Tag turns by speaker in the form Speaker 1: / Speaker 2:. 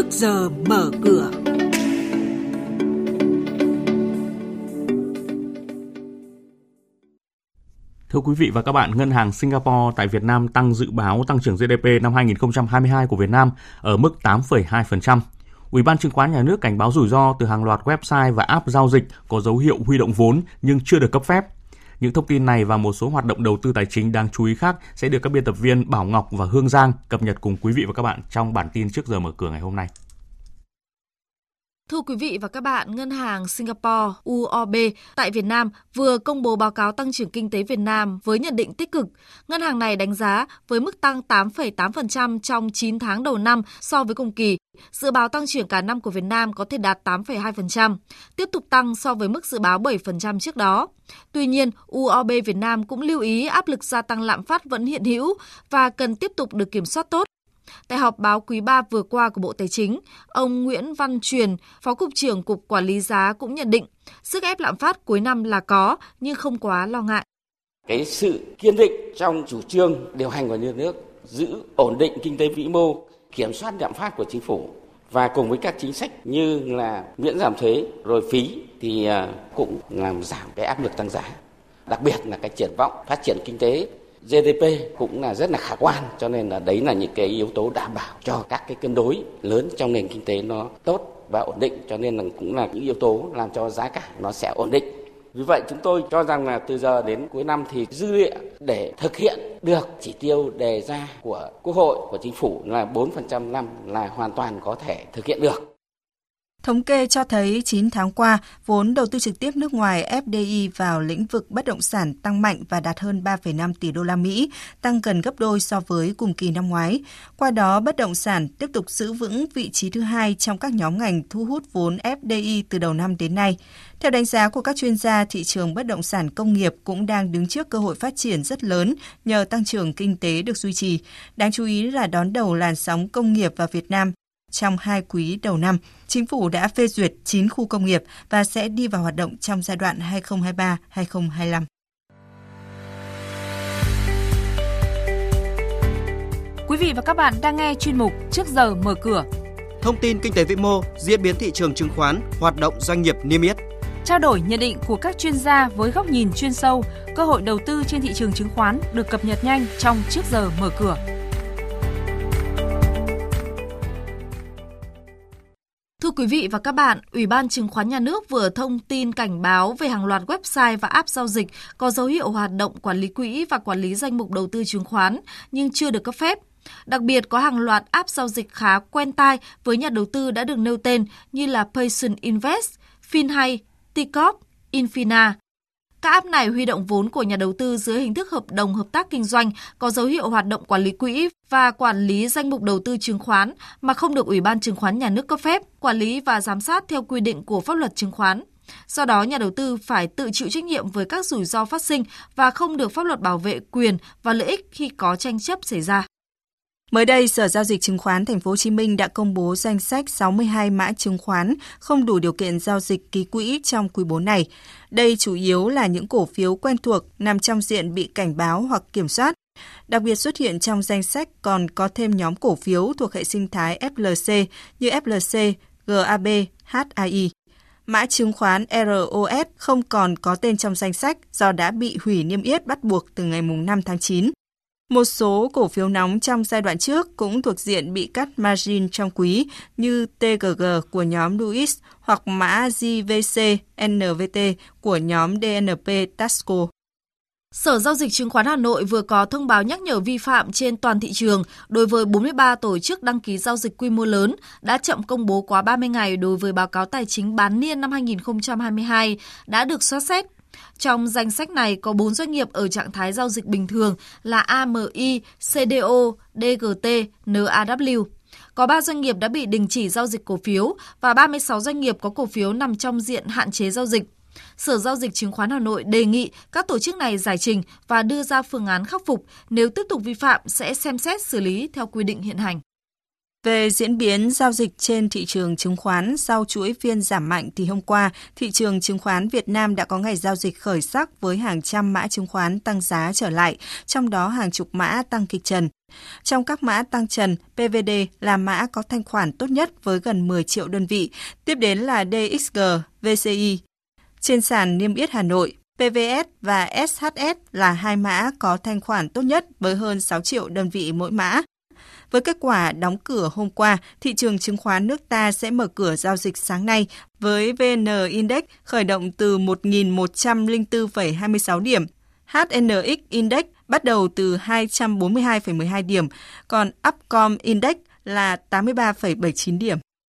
Speaker 1: trước giờ mở cửa.
Speaker 2: Thưa quý vị và các bạn, Ngân hàng Singapore tại Việt Nam tăng dự báo tăng trưởng GDP năm 2022 của Việt Nam ở mức 8,2%. Ủy ban chứng khoán nhà nước cảnh báo rủi ro từ hàng loạt website và app giao dịch có dấu hiệu huy động vốn nhưng chưa được cấp phép. Những thông tin này và một số hoạt động đầu tư tài chính đáng chú ý khác sẽ được các biên tập viên Bảo Ngọc và Hương Giang cập nhật cùng quý vị và các bạn trong bản tin trước giờ mở cửa ngày hôm nay.
Speaker 3: Thưa quý vị và các bạn, Ngân hàng Singapore UOB tại Việt Nam vừa công bố báo cáo tăng trưởng kinh tế Việt Nam với nhận định tích cực. Ngân hàng này đánh giá với mức tăng 8,8% trong 9 tháng đầu năm so với cùng kỳ, dự báo tăng trưởng cả năm của Việt Nam có thể đạt 8,2%, tiếp tục tăng so với mức dự báo 7% trước đó. Tuy nhiên, UOB Việt Nam cũng lưu ý áp lực gia tăng lạm phát vẫn hiện hữu và cần tiếp tục được kiểm soát tốt Tại họp báo quý 3 vừa qua của Bộ Tài chính, ông Nguyễn Văn Truyền, Phó Cục trưởng Cục Quản lý giá cũng nhận định sức ép lạm phát cuối năm là có nhưng không quá lo ngại.
Speaker 4: Cái sự kiên định trong chủ trương điều hành của nhà nước giữ ổn định kinh tế vĩ mô, kiểm soát lạm phát của chính phủ và cùng với các chính sách như là miễn giảm thuế rồi phí thì à, cũng làm giảm cái áp lực tăng giá. Đặc biệt là cái triển vọng phát triển kinh tế GDP cũng là rất là khả quan cho nên là đấy là những cái yếu tố đảm bảo cho các cái cân đối lớn trong nền kinh tế nó tốt và ổn định cho nên là cũng là những yếu tố làm cho giá cả nó sẽ ổn định. Vì vậy chúng tôi cho rằng là từ giờ đến cuối năm thì dư địa để thực hiện được chỉ tiêu đề ra của Quốc hội, của Chính phủ là 4% năm là hoàn toàn có thể thực hiện được.
Speaker 5: Thống kê cho thấy 9 tháng qua, vốn đầu tư trực tiếp nước ngoài FDI vào lĩnh vực bất động sản tăng mạnh và đạt hơn 3,5 tỷ đô la Mỹ, tăng gần gấp đôi so với cùng kỳ năm ngoái. Qua đó, bất động sản tiếp tục giữ vững vị trí thứ hai trong các nhóm ngành thu hút vốn FDI từ đầu năm đến nay. Theo đánh giá của các chuyên gia, thị trường bất động sản công nghiệp cũng đang đứng trước cơ hội phát triển rất lớn nhờ tăng trưởng kinh tế được duy trì. Đáng chú ý là đón đầu làn sóng công nghiệp vào Việt Nam trong hai quý đầu năm, chính phủ đã phê duyệt 9 khu công nghiệp và sẽ đi vào hoạt động trong giai đoạn 2023-2025.
Speaker 3: Quý vị và các bạn đang nghe chuyên mục Trước giờ mở cửa.
Speaker 6: Thông tin kinh tế vĩ mô, diễn biến thị trường chứng khoán, hoạt động doanh nghiệp niêm yết.
Speaker 3: Trao đổi nhận định của các chuyên gia với góc nhìn chuyên sâu, cơ hội đầu tư trên thị trường chứng khoán được cập nhật nhanh trong Trước giờ mở cửa. Thưa quý vị và các bạn, Ủy ban Chứng khoán Nhà nước vừa thông tin cảnh báo về hàng loạt website và app giao dịch có dấu hiệu hoạt động quản lý quỹ và quản lý danh mục đầu tư chứng khoán nhưng chưa được cấp phép. Đặc biệt có hàng loạt app giao dịch khá quen tai với nhà đầu tư đã được nêu tên như là Patient Invest, FinHay, Tcop, Infina, các app này huy động vốn của nhà đầu tư dưới hình thức hợp đồng hợp tác kinh doanh có dấu hiệu hoạt động quản lý quỹ và quản lý danh mục đầu tư chứng khoán mà không được Ủy ban chứng khoán nhà nước cấp phép, quản lý và giám sát theo quy định của pháp luật chứng khoán. Do đó, nhà đầu tư phải tự chịu trách nhiệm với các rủi ro phát sinh và không được pháp luật bảo vệ quyền và lợi ích khi có tranh chấp xảy ra.
Speaker 5: Mới đây, Sở giao dịch chứng khoán Thành phố Hồ Chí Minh đã công bố danh sách 62 mã chứng khoán không đủ điều kiện giao dịch ký quỹ trong quý 4 này. Đây chủ yếu là những cổ phiếu quen thuộc nằm trong diện bị cảnh báo hoặc kiểm soát. Đặc biệt xuất hiện trong danh sách còn có thêm nhóm cổ phiếu thuộc hệ sinh thái FLC như FLC, GAB, HAI. Mã chứng khoán ROS không còn có tên trong danh sách do đã bị hủy niêm yết bắt buộc từ ngày 5 tháng 9. Một số cổ phiếu nóng trong giai đoạn trước cũng thuộc diện bị cắt margin trong quý như TGG của nhóm Louis hoặc mã JVC NVT của nhóm DNP Tasco.
Speaker 3: Sở Giao dịch Chứng khoán Hà Nội vừa có thông báo nhắc nhở vi phạm trên toàn thị trường đối với 43 tổ chức đăng ký giao dịch quy mô lớn, đã chậm công bố quá 30 ngày đối với báo cáo tài chính bán niên năm 2022 đã được soát xét trong danh sách này có 4 doanh nghiệp ở trạng thái giao dịch bình thường là AMI, CDO, DGT, NAW. Có 3 doanh nghiệp đã bị đình chỉ giao dịch cổ phiếu và 36 doanh nghiệp có cổ phiếu nằm trong diện hạn chế giao dịch. Sở Giao dịch Chứng khoán Hà Nội đề nghị các tổ chức này giải trình và đưa ra phương án khắc phục, nếu tiếp tục vi phạm sẽ xem xét xử lý theo quy định hiện hành.
Speaker 5: Về diễn biến giao dịch trên thị trường chứng khoán sau chuỗi phiên giảm mạnh thì hôm qua, thị trường chứng khoán Việt Nam đã có ngày giao dịch khởi sắc với hàng trăm mã chứng khoán tăng giá trở lại, trong đó hàng chục mã tăng kịch trần. Trong các mã tăng trần, PVD là mã có thanh khoản tốt nhất với gần 10 triệu đơn vị, tiếp đến là DXG, VCI. Trên sàn niêm yết Hà Nội, PVS và SHS là hai mã có thanh khoản tốt nhất với hơn 6 triệu đơn vị mỗi mã. Với kết quả đóng cửa hôm qua, thị trường chứng khoán nước ta sẽ mở cửa giao dịch sáng nay với VN Index khởi động từ 1.104,26 điểm. HNX Index bắt đầu từ 242,12 điểm, còn Upcom Index là 83,79 điểm.